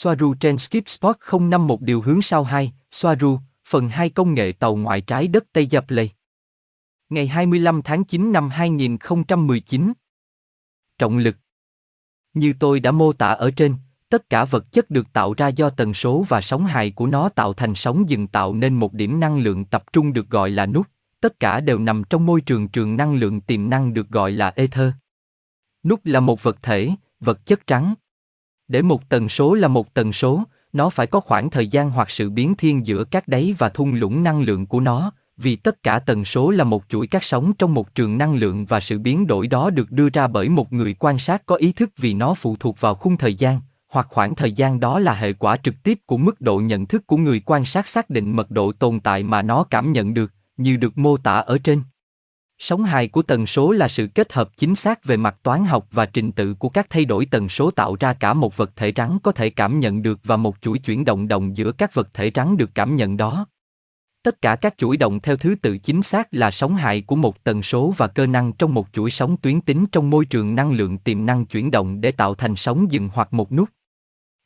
Soaru trên Skip Spot 051 điều hướng sau 2, Soaru, phần 2 công nghệ tàu ngoại trái đất Tây Dập Lây. Ngày 25 tháng 9 năm 2019. Trọng lực Như tôi đã mô tả ở trên, tất cả vật chất được tạo ra do tần số và sóng hài của nó tạo thành sóng dừng tạo nên một điểm năng lượng tập trung được gọi là nút, tất cả đều nằm trong môi trường trường năng lượng tiềm năng được gọi là ether. Nút là một vật thể, vật chất trắng. Để một tần số là một tần số, nó phải có khoảng thời gian hoặc sự biến thiên giữa các đáy và thung lũng năng lượng của nó, vì tất cả tần số là một chuỗi các sóng trong một trường năng lượng và sự biến đổi đó được đưa ra bởi một người quan sát có ý thức vì nó phụ thuộc vào khung thời gian, hoặc khoảng thời gian đó là hệ quả trực tiếp của mức độ nhận thức của người quan sát xác định mật độ tồn tại mà nó cảm nhận được, như được mô tả ở trên. Sóng hài của tần số là sự kết hợp chính xác về mặt toán học và trình tự của các thay đổi tần số tạo ra cả một vật thể rắn có thể cảm nhận được và một chuỗi chuyển động đồng giữa các vật thể rắn được cảm nhận đó. Tất cả các chuỗi động theo thứ tự chính xác là sóng hài của một tần số và cơ năng trong một chuỗi sóng tuyến tính trong môi trường năng lượng tiềm năng chuyển động để tạo thành sóng dừng hoặc một nút.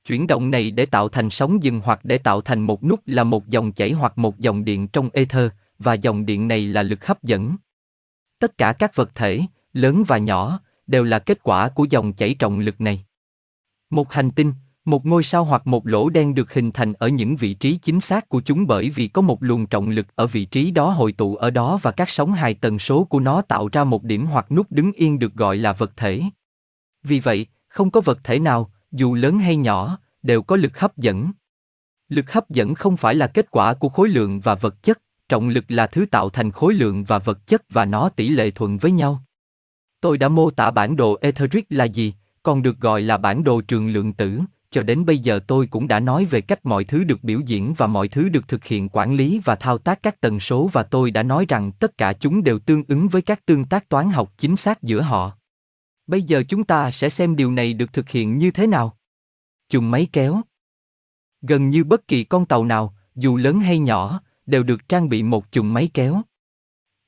Chuyển động này để tạo thành sóng dừng hoặc để tạo thành một nút là một dòng chảy hoặc một dòng điện trong ether, và dòng điện này là lực hấp dẫn. Tất cả các vật thể, lớn và nhỏ, đều là kết quả của dòng chảy trọng lực này. Một hành tinh, một ngôi sao hoặc một lỗ đen được hình thành ở những vị trí chính xác của chúng bởi vì có một luồng trọng lực ở vị trí đó hội tụ ở đó và các sóng hài tần số của nó tạo ra một điểm hoặc nút đứng yên được gọi là vật thể. Vì vậy, không có vật thể nào, dù lớn hay nhỏ, đều có lực hấp dẫn. Lực hấp dẫn không phải là kết quả của khối lượng và vật chất, trọng lực là thứ tạo thành khối lượng và vật chất và nó tỷ lệ thuận với nhau. Tôi đã mô tả bản đồ etheric là gì, còn được gọi là bản đồ trường lượng tử, cho đến bây giờ tôi cũng đã nói về cách mọi thứ được biểu diễn và mọi thứ được thực hiện quản lý và thao tác các tần số và tôi đã nói rằng tất cả chúng đều tương ứng với các tương tác toán học chính xác giữa họ. Bây giờ chúng ta sẽ xem điều này được thực hiện như thế nào. Chùm máy kéo. Gần như bất kỳ con tàu nào, dù lớn hay nhỏ, đều được trang bị một chùm máy kéo.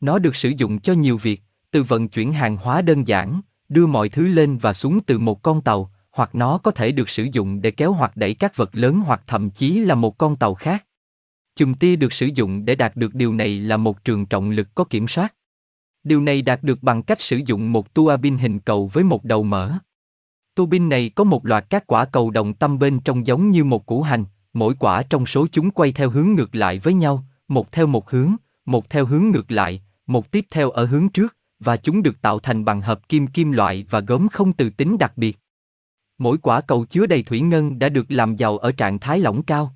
Nó được sử dụng cho nhiều việc, từ vận chuyển hàng hóa đơn giản, đưa mọi thứ lên và xuống từ một con tàu, hoặc nó có thể được sử dụng để kéo hoặc đẩy các vật lớn hoặc thậm chí là một con tàu khác. Chùm tia được sử dụng để đạt được điều này là một trường trọng lực có kiểm soát. Điều này đạt được bằng cách sử dụng một tua bin hình cầu với một đầu mở. Tua bin này có một loạt các quả cầu đồng tâm bên trong giống như một củ hành, mỗi quả trong số chúng quay theo hướng ngược lại với nhau, một theo một hướng, một theo hướng ngược lại, một tiếp theo ở hướng trước, và chúng được tạo thành bằng hợp kim kim loại và gốm không từ tính đặc biệt. Mỗi quả cầu chứa đầy thủy ngân đã được làm giàu ở trạng thái lỏng cao.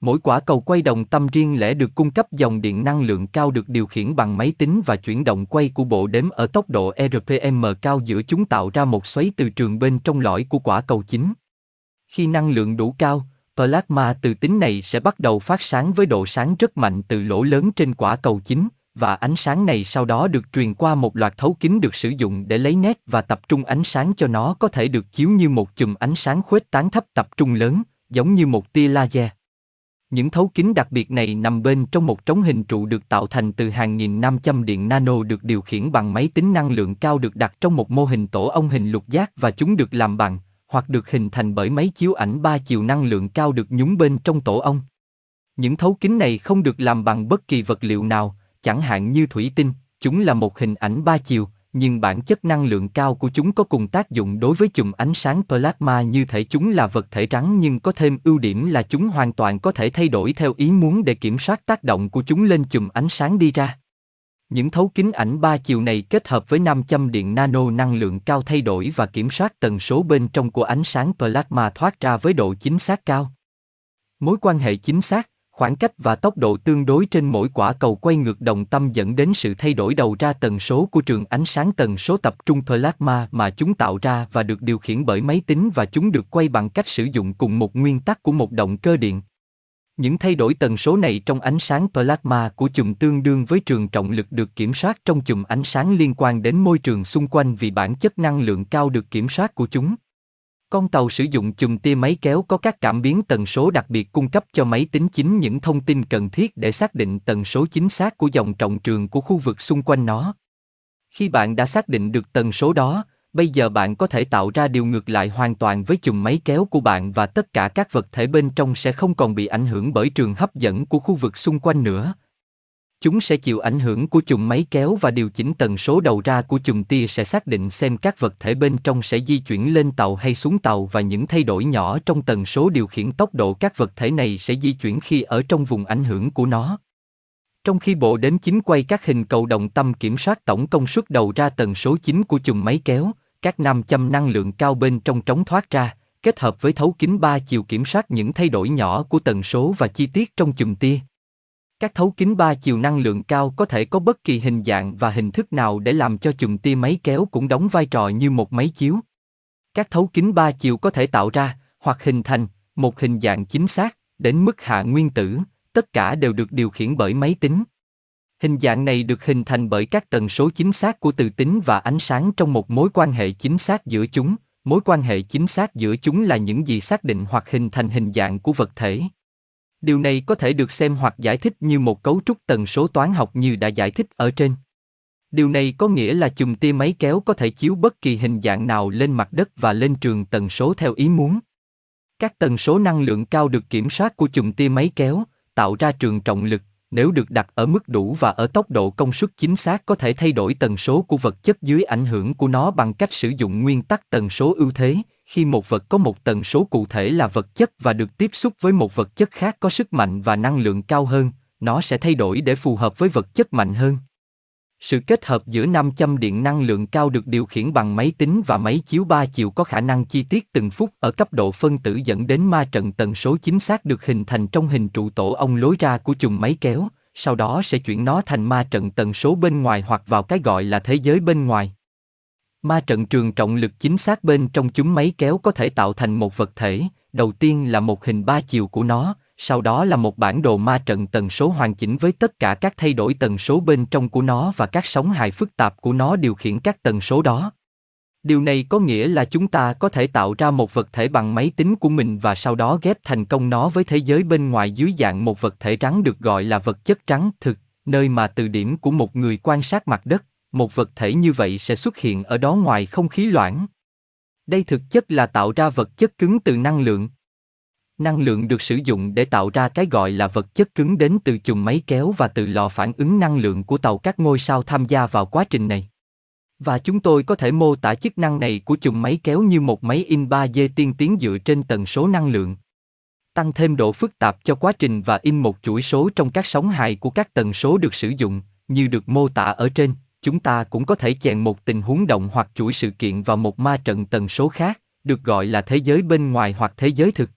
Mỗi quả cầu quay đồng tâm riêng lẻ được cung cấp dòng điện năng lượng cao được điều khiển bằng máy tính và chuyển động quay của bộ đếm ở tốc độ RPM cao giữa chúng tạo ra một xoáy từ trường bên trong lõi của quả cầu chính. Khi năng lượng đủ cao, plasma từ tính này sẽ bắt đầu phát sáng với độ sáng rất mạnh từ lỗ lớn trên quả cầu chính, và ánh sáng này sau đó được truyền qua một loạt thấu kính được sử dụng để lấy nét và tập trung ánh sáng cho nó có thể được chiếu như một chùm ánh sáng khuếch tán thấp tập trung lớn, giống như một tia laser. Những thấu kính đặc biệt này nằm bên trong một trống hình trụ được tạo thành từ hàng nghìn năm châm điện nano được điều khiển bằng máy tính năng lượng cao được đặt trong một mô hình tổ ong hình lục giác và chúng được làm bằng, hoặc được hình thành bởi máy chiếu ảnh ba chiều năng lượng cao được nhúng bên trong tổ ong. Những thấu kính này không được làm bằng bất kỳ vật liệu nào, chẳng hạn như thủy tinh, chúng là một hình ảnh ba chiều, nhưng bản chất năng lượng cao của chúng có cùng tác dụng đối với chùm ánh sáng plasma như thể chúng là vật thể rắn nhưng có thêm ưu điểm là chúng hoàn toàn có thể thay đổi theo ý muốn để kiểm soát tác động của chúng lên chùm ánh sáng đi ra. Những thấu kính ảnh ba chiều này kết hợp với nam châm điện nano năng lượng cao thay đổi và kiểm soát tần số bên trong của ánh sáng plasma thoát ra với độ chính xác cao. Mối quan hệ chính xác, khoảng cách và tốc độ tương đối trên mỗi quả cầu quay ngược đồng tâm dẫn đến sự thay đổi đầu ra tần số của trường ánh sáng tần số tập trung plasma mà chúng tạo ra và được điều khiển bởi máy tính và chúng được quay bằng cách sử dụng cùng một nguyên tắc của một động cơ điện. Những thay đổi tần số này trong ánh sáng plasma của chùm tương đương với trường trọng lực được kiểm soát trong chùm ánh sáng liên quan đến môi trường xung quanh vì bản chất năng lượng cao được kiểm soát của chúng. Con tàu sử dụng chùm tia máy kéo có các cảm biến tần số đặc biệt cung cấp cho máy tính chính những thông tin cần thiết để xác định tần số chính xác của dòng trọng trường của khu vực xung quanh nó. Khi bạn đã xác định được tần số đó, Bây giờ bạn có thể tạo ra điều ngược lại hoàn toàn với chùm máy kéo của bạn và tất cả các vật thể bên trong sẽ không còn bị ảnh hưởng bởi trường hấp dẫn của khu vực xung quanh nữa. Chúng sẽ chịu ảnh hưởng của chùm máy kéo và điều chỉnh tần số đầu ra của chùm tia sẽ xác định xem các vật thể bên trong sẽ di chuyển lên tàu hay xuống tàu và những thay đổi nhỏ trong tần số điều khiển tốc độ các vật thể này sẽ di chuyển khi ở trong vùng ảnh hưởng của nó. Trong khi bộ đến chính quay các hình cầu đồng tâm kiểm soát tổng công suất đầu ra tần số chính của chùm máy kéo, các nam châm năng lượng cao bên trong trống thoát ra, kết hợp với thấu kính ba chiều kiểm soát những thay đổi nhỏ của tần số và chi tiết trong chùm tia. Các thấu kính ba chiều năng lượng cao có thể có bất kỳ hình dạng và hình thức nào để làm cho chùm tia máy kéo cũng đóng vai trò như một máy chiếu. Các thấu kính ba chiều có thể tạo ra hoặc hình thành một hình dạng chính xác đến mức hạ nguyên tử, tất cả đều được điều khiển bởi máy tính. Hình dạng này được hình thành bởi các tần số chính xác của từ tính và ánh sáng trong một mối quan hệ chính xác giữa chúng. Mối quan hệ chính xác giữa chúng là những gì xác định hoặc hình thành hình dạng của vật thể. Điều này có thể được xem hoặc giải thích như một cấu trúc tần số toán học như đã giải thích ở trên. Điều này có nghĩa là chùm tia máy kéo có thể chiếu bất kỳ hình dạng nào lên mặt đất và lên trường tần số theo ý muốn. Các tần số năng lượng cao được kiểm soát của chùm tia máy kéo, tạo ra trường trọng lực, nếu được đặt ở mức đủ và ở tốc độ công suất chính xác có thể thay đổi tần số của vật chất dưới ảnh hưởng của nó bằng cách sử dụng nguyên tắc tần số ưu thế, khi một vật có một tần số cụ thể là vật chất và được tiếp xúc với một vật chất khác có sức mạnh và năng lượng cao hơn, nó sẽ thay đổi để phù hợp với vật chất mạnh hơn. Sự kết hợp giữa nam châm điện năng lượng cao được điều khiển bằng máy tính và máy chiếu ba chiều có khả năng chi tiết từng phút ở cấp độ phân tử dẫn đến ma trận tần số chính xác được hình thành trong hình trụ tổ ong lối ra của chùm máy kéo, sau đó sẽ chuyển nó thành ma trận tần số bên ngoài hoặc vào cái gọi là thế giới bên ngoài. Ma trận trường trọng lực chính xác bên trong chúng máy kéo có thể tạo thành một vật thể, đầu tiên là một hình ba chiều của nó, sau đó là một bản đồ ma trận tần số hoàn chỉnh với tất cả các thay đổi tần số bên trong của nó và các sóng hài phức tạp của nó điều khiển các tần số đó. Điều này có nghĩa là chúng ta có thể tạo ra một vật thể bằng máy tính của mình và sau đó ghép thành công nó với thế giới bên ngoài dưới dạng một vật thể trắng được gọi là vật chất trắng thực, nơi mà từ điểm của một người quan sát mặt đất, một vật thể như vậy sẽ xuất hiện ở đó ngoài không khí loãng. Đây thực chất là tạo ra vật chất cứng từ năng lượng. Năng lượng được sử dụng để tạo ra cái gọi là vật chất cứng đến từ chùm máy kéo và từ lò phản ứng năng lượng của tàu các ngôi sao tham gia vào quá trình này. Và chúng tôi có thể mô tả chức năng này của chùm máy kéo như một máy in 3D tiên tiến dựa trên tần số năng lượng. Tăng thêm độ phức tạp cho quá trình và in một chuỗi số trong các sóng hài của các tần số được sử dụng, như được mô tả ở trên, chúng ta cũng có thể chèn một tình huống động hoặc chuỗi sự kiện vào một ma trận tần số khác, được gọi là thế giới bên ngoài hoặc thế giới thực.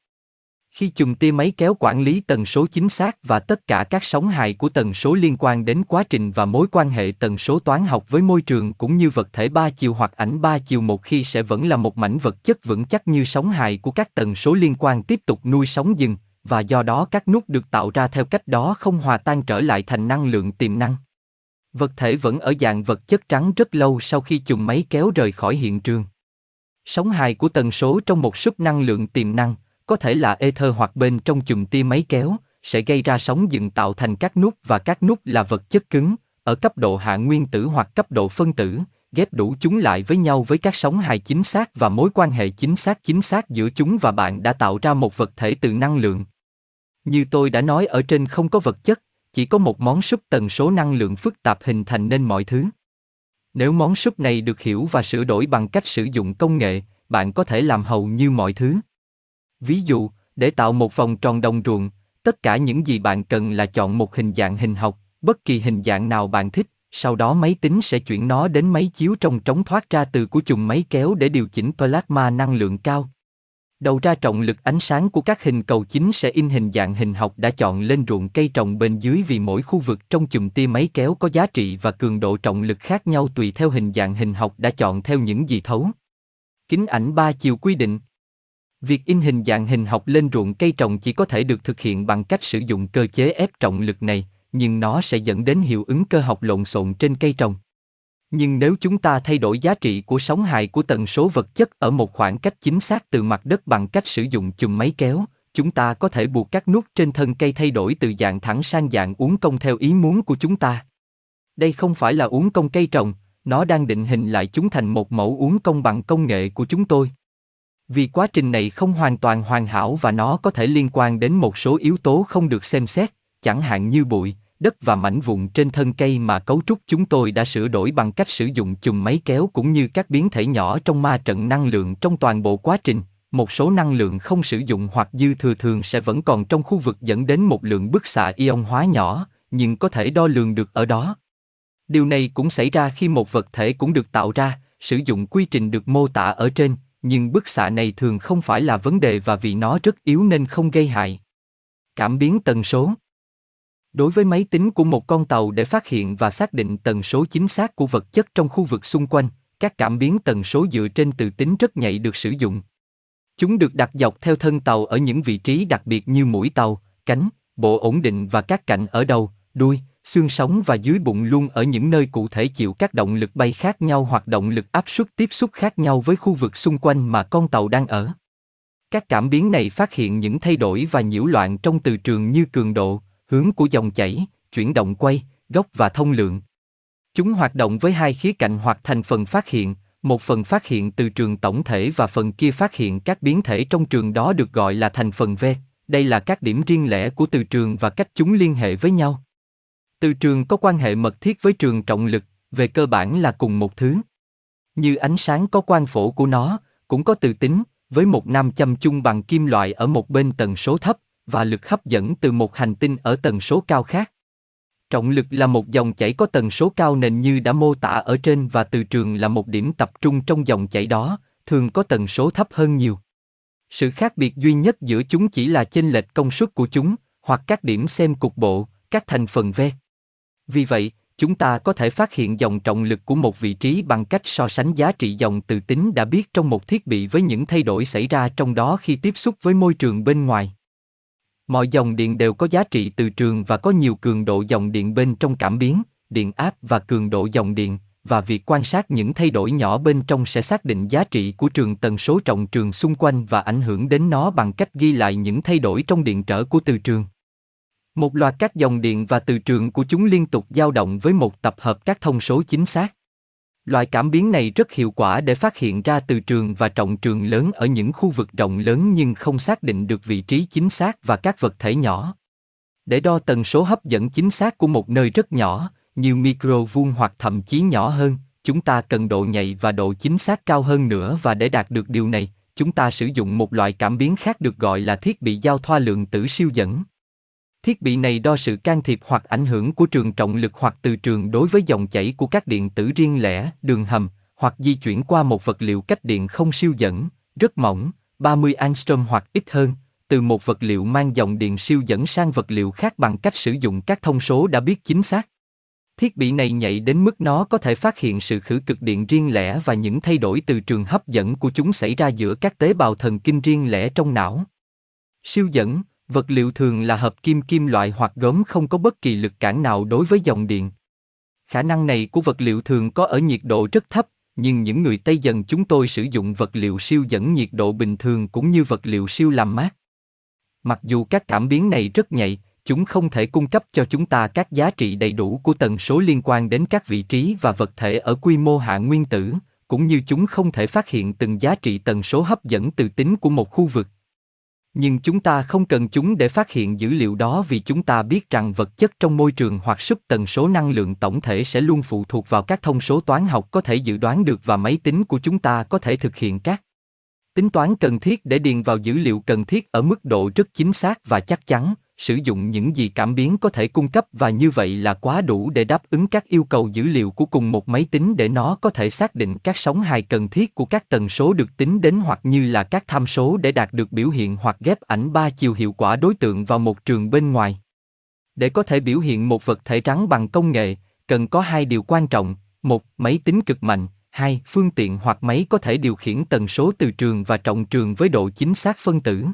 Khi chùm tia máy kéo quản lý tần số chính xác và tất cả các sóng hài của tần số liên quan đến quá trình và mối quan hệ tần số toán học với môi trường cũng như vật thể ba chiều hoặc ảnh ba chiều một khi sẽ vẫn là một mảnh vật chất vững chắc như sóng hài của các tần số liên quan tiếp tục nuôi sóng dừng, và do đó các nút được tạo ra theo cách đó không hòa tan trở lại thành năng lượng tiềm năng. Vật thể vẫn ở dạng vật chất trắng rất lâu sau khi chùm máy kéo rời khỏi hiện trường. Sóng hài của tần số trong một súp năng lượng tiềm năng, có thể là ether hoặc bên trong chùm tia máy kéo, sẽ gây ra sóng dựng tạo thành các nút và các nút là vật chất cứng, ở cấp độ hạ nguyên tử hoặc cấp độ phân tử, ghép đủ chúng lại với nhau với các sóng hài chính xác và mối quan hệ chính xác chính xác giữa chúng và bạn đã tạo ra một vật thể từ năng lượng. Như tôi đã nói ở trên không có vật chất, chỉ có một món súp tần số năng lượng phức tạp hình thành nên mọi thứ. Nếu món súp này được hiểu và sửa đổi bằng cách sử dụng công nghệ, bạn có thể làm hầu như mọi thứ. Ví dụ, để tạo một vòng tròn đồng ruộng, tất cả những gì bạn cần là chọn một hình dạng hình học, bất kỳ hình dạng nào bạn thích, sau đó máy tính sẽ chuyển nó đến máy chiếu trong trống thoát ra từ của chùm máy kéo để điều chỉnh plasma năng lượng cao. Đầu ra trọng lực ánh sáng của các hình cầu chính sẽ in hình dạng hình học đã chọn lên ruộng cây trồng bên dưới vì mỗi khu vực trong chùm tia máy kéo có giá trị và cường độ trọng lực khác nhau tùy theo hình dạng hình học đã chọn theo những gì thấu. Kính ảnh ba chiều quy định Việc in hình dạng hình học lên ruộng cây trồng chỉ có thể được thực hiện bằng cách sử dụng cơ chế ép trọng lực này, nhưng nó sẽ dẫn đến hiệu ứng cơ học lộn xộn trên cây trồng. Nhưng nếu chúng ta thay đổi giá trị của sóng hài của tần số vật chất ở một khoảng cách chính xác từ mặt đất bằng cách sử dụng chùm máy kéo, chúng ta có thể buộc các nút trên thân cây thay đổi từ dạng thẳng sang dạng uốn cong theo ý muốn của chúng ta. Đây không phải là uốn cong cây trồng, nó đang định hình lại chúng thành một mẫu uốn cong bằng công nghệ của chúng tôi. Vì quá trình này không hoàn toàn hoàn hảo và nó có thể liên quan đến một số yếu tố không được xem xét, chẳng hạn như bụi, đất và mảnh vụn trên thân cây mà cấu trúc chúng tôi đã sửa đổi bằng cách sử dụng chùm máy kéo cũng như các biến thể nhỏ trong ma trận năng lượng trong toàn bộ quá trình. Một số năng lượng không sử dụng hoặc dư thừa thường sẽ vẫn còn trong khu vực dẫn đến một lượng bức xạ ion hóa nhỏ, nhưng có thể đo lường được ở đó. Điều này cũng xảy ra khi một vật thể cũng được tạo ra, sử dụng quy trình được mô tả ở trên, nhưng bức xạ này thường không phải là vấn đề và vì nó rất yếu nên không gây hại. Cảm biến tần số Đối với máy tính của một con tàu để phát hiện và xác định tần số chính xác của vật chất trong khu vực xung quanh, các cảm biến tần số dựa trên từ tính rất nhạy được sử dụng. Chúng được đặt dọc theo thân tàu ở những vị trí đặc biệt như mũi tàu, cánh, bộ ổn định và các cạnh ở đầu, đuôi, xương sống và dưới bụng luôn ở những nơi cụ thể chịu các động lực bay khác nhau hoặc động lực áp suất tiếp xúc khác nhau với khu vực xung quanh mà con tàu đang ở. Các cảm biến này phát hiện những thay đổi và nhiễu loạn trong từ trường như cường độ, hướng của dòng chảy, chuyển động quay, góc và thông lượng. Chúng hoạt động với hai khía cạnh hoặc thành phần phát hiện, một phần phát hiện từ trường tổng thể và phần kia phát hiện các biến thể trong trường đó được gọi là thành phần V. Đây là các điểm riêng lẻ của từ trường và cách chúng liên hệ với nhau. Từ trường có quan hệ mật thiết với trường trọng lực, về cơ bản là cùng một thứ. Như ánh sáng có quan phổ của nó, cũng có từ tính, với một nam châm chung bằng kim loại ở một bên tần số thấp, và lực hấp dẫn từ một hành tinh ở tần số cao khác. Trọng lực là một dòng chảy có tần số cao nền như đã mô tả ở trên và từ trường là một điểm tập trung trong dòng chảy đó, thường có tần số thấp hơn nhiều. Sự khác biệt duy nhất giữa chúng chỉ là chênh lệch công suất của chúng, hoặc các điểm xem cục bộ, các thành phần V. Vì vậy, chúng ta có thể phát hiện dòng trọng lực của một vị trí bằng cách so sánh giá trị dòng từ tính đã biết trong một thiết bị với những thay đổi xảy ra trong đó khi tiếp xúc với môi trường bên ngoài. Mọi dòng điện đều có giá trị từ trường và có nhiều cường độ dòng điện bên trong cảm biến, điện áp và cường độ dòng điện, và việc quan sát những thay đổi nhỏ bên trong sẽ xác định giá trị của trường tần số trọng trường xung quanh và ảnh hưởng đến nó bằng cách ghi lại những thay đổi trong điện trở của từ trường. Một loạt các dòng điện và từ trường của chúng liên tục dao động với một tập hợp các thông số chính xác. Loại cảm biến này rất hiệu quả để phát hiện ra từ trường và trọng trường lớn ở những khu vực rộng lớn nhưng không xác định được vị trí chính xác và các vật thể nhỏ. Để đo tần số hấp dẫn chính xác của một nơi rất nhỏ, như micro vuông hoặc thậm chí nhỏ hơn, chúng ta cần độ nhạy và độ chính xác cao hơn nữa và để đạt được điều này, chúng ta sử dụng một loại cảm biến khác được gọi là thiết bị giao thoa lượng tử siêu dẫn. Thiết bị này đo sự can thiệp hoặc ảnh hưởng của trường trọng lực hoặc từ trường đối với dòng chảy của các điện tử riêng lẻ, đường hầm, hoặc di chuyển qua một vật liệu cách điện không siêu dẫn, rất mỏng, 30 angstrom hoặc ít hơn, từ một vật liệu mang dòng điện siêu dẫn sang vật liệu khác bằng cách sử dụng các thông số đã biết chính xác. Thiết bị này nhạy đến mức nó có thể phát hiện sự khử cực điện riêng lẻ và những thay đổi từ trường hấp dẫn của chúng xảy ra giữa các tế bào thần kinh riêng lẻ trong não. Siêu dẫn, Vật liệu thường là hợp kim kim loại hoặc gốm không có bất kỳ lực cản nào đối với dòng điện. Khả năng này của vật liệu thường có ở nhiệt độ rất thấp, nhưng những người Tây dần chúng tôi sử dụng vật liệu siêu dẫn nhiệt độ bình thường cũng như vật liệu siêu làm mát. Mặc dù các cảm biến này rất nhạy, chúng không thể cung cấp cho chúng ta các giá trị đầy đủ của tần số liên quan đến các vị trí và vật thể ở quy mô hạ nguyên tử, cũng như chúng không thể phát hiện từng giá trị tần số hấp dẫn từ tính của một khu vực nhưng chúng ta không cần chúng để phát hiện dữ liệu đó vì chúng ta biết rằng vật chất trong môi trường hoặc sub tần số năng lượng tổng thể sẽ luôn phụ thuộc vào các thông số toán học có thể dự đoán được và máy tính của chúng ta có thể thực hiện các tính toán cần thiết để điền vào dữ liệu cần thiết ở mức độ rất chính xác và chắc chắn sử dụng những gì cảm biến có thể cung cấp và như vậy là quá đủ để đáp ứng các yêu cầu dữ liệu của cùng một máy tính để nó có thể xác định các sóng hài cần thiết của các tần số được tính đến hoặc như là các tham số để đạt được biểu hiện hoặc ghép ảnh ba chiều hiệu quả đối tượng vào một trường bên ngoài. Để có thể biểu hiện một vật thể trắng bằng công nghệ, cần có hai điều quan trọng, một, máy tính cực mạnh, hai, phương tiện hoặc máy có thể điều khiển tần số từ trường và trọng trường với độ chính xác phân tử.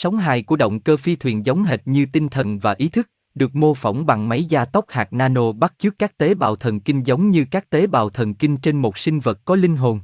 Sóng hài của động cơ phi thuyền giống hệt như tinh thần và ý thức, được mô phỏng bằng máy gia tốc hạt nano bắt chước các tế bào thần kinh giống như các tế bào thần kinh trên một sinh vật có linh hồn.